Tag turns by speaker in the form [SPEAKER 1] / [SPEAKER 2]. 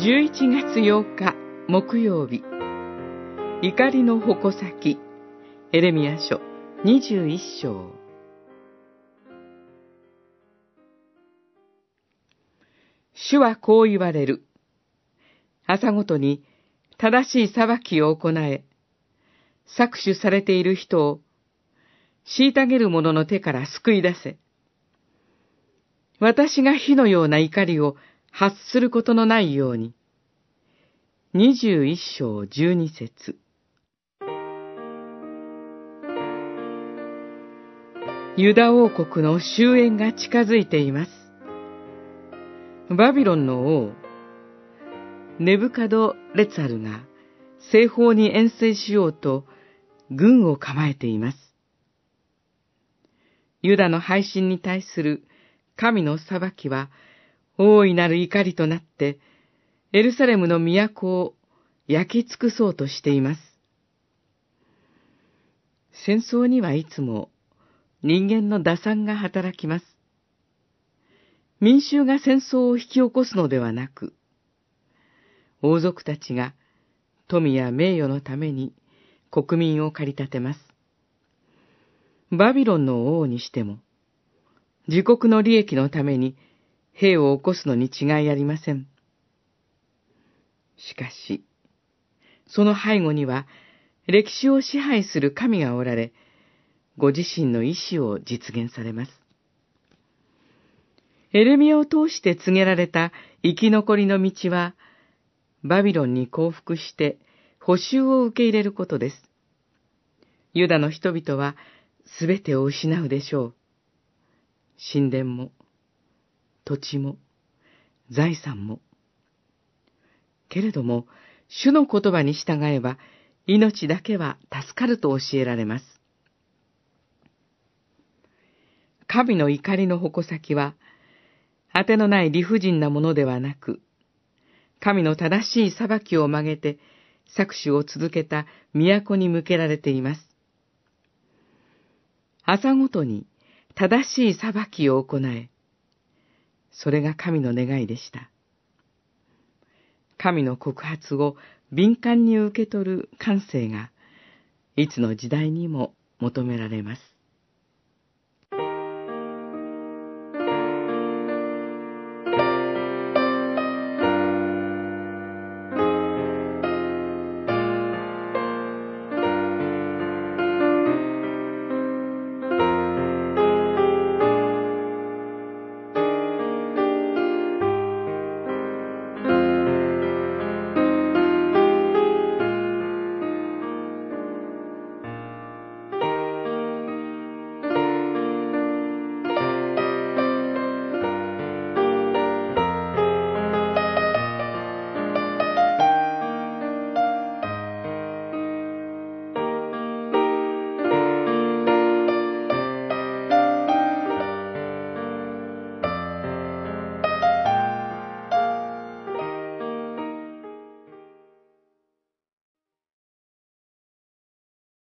[SPEAKER 1] 11月8日木曜日怒りの矛先エレミア書21章主はこう言われる。朝ごとに正しい裁きを行え、搾取されている人を、虐げる者の手から救い出せ。私が火のような怒りを発することのないように。二十一章十二節ユダ王国の終焉が近づいています。バビロンの王、ネブカド・レツァルが西方に遠征しようと軍を構えています。ユダの配信に対する神の裁きは大いなる怒りとなって、エルサレムの都を焼き尽くそうとしています。戦争にはいつも人間の打算が働きます。民衆が戦争を引き起こすのではなく、王族たちが富や名誉のために国民を駆り立てます。バビロンの王にしても、自国の利益のために兵を起こすのに違いありません。しかし、その背後には歴史を支配する神がおられ、ご自身の意志を実現されます。エルミアを通して告げられた生き残りの道は、バビロンに降伏して補修を受け入れることです。ユダの人々はすべてを失うでしょう。神殿も、土地も、財産も。けれども、主の言葉に従えば、命だけは助かると教えられます。神の怒りの矛先は、果てのない理不尽なものではなく、神の正しい裁きを曲げて、搾取を続けた都に向けられています。朝ごとに正しい裁きを行え、それが神の願いでした。神の告発を敏感に受け取る感性が、いつの時代にも求められます。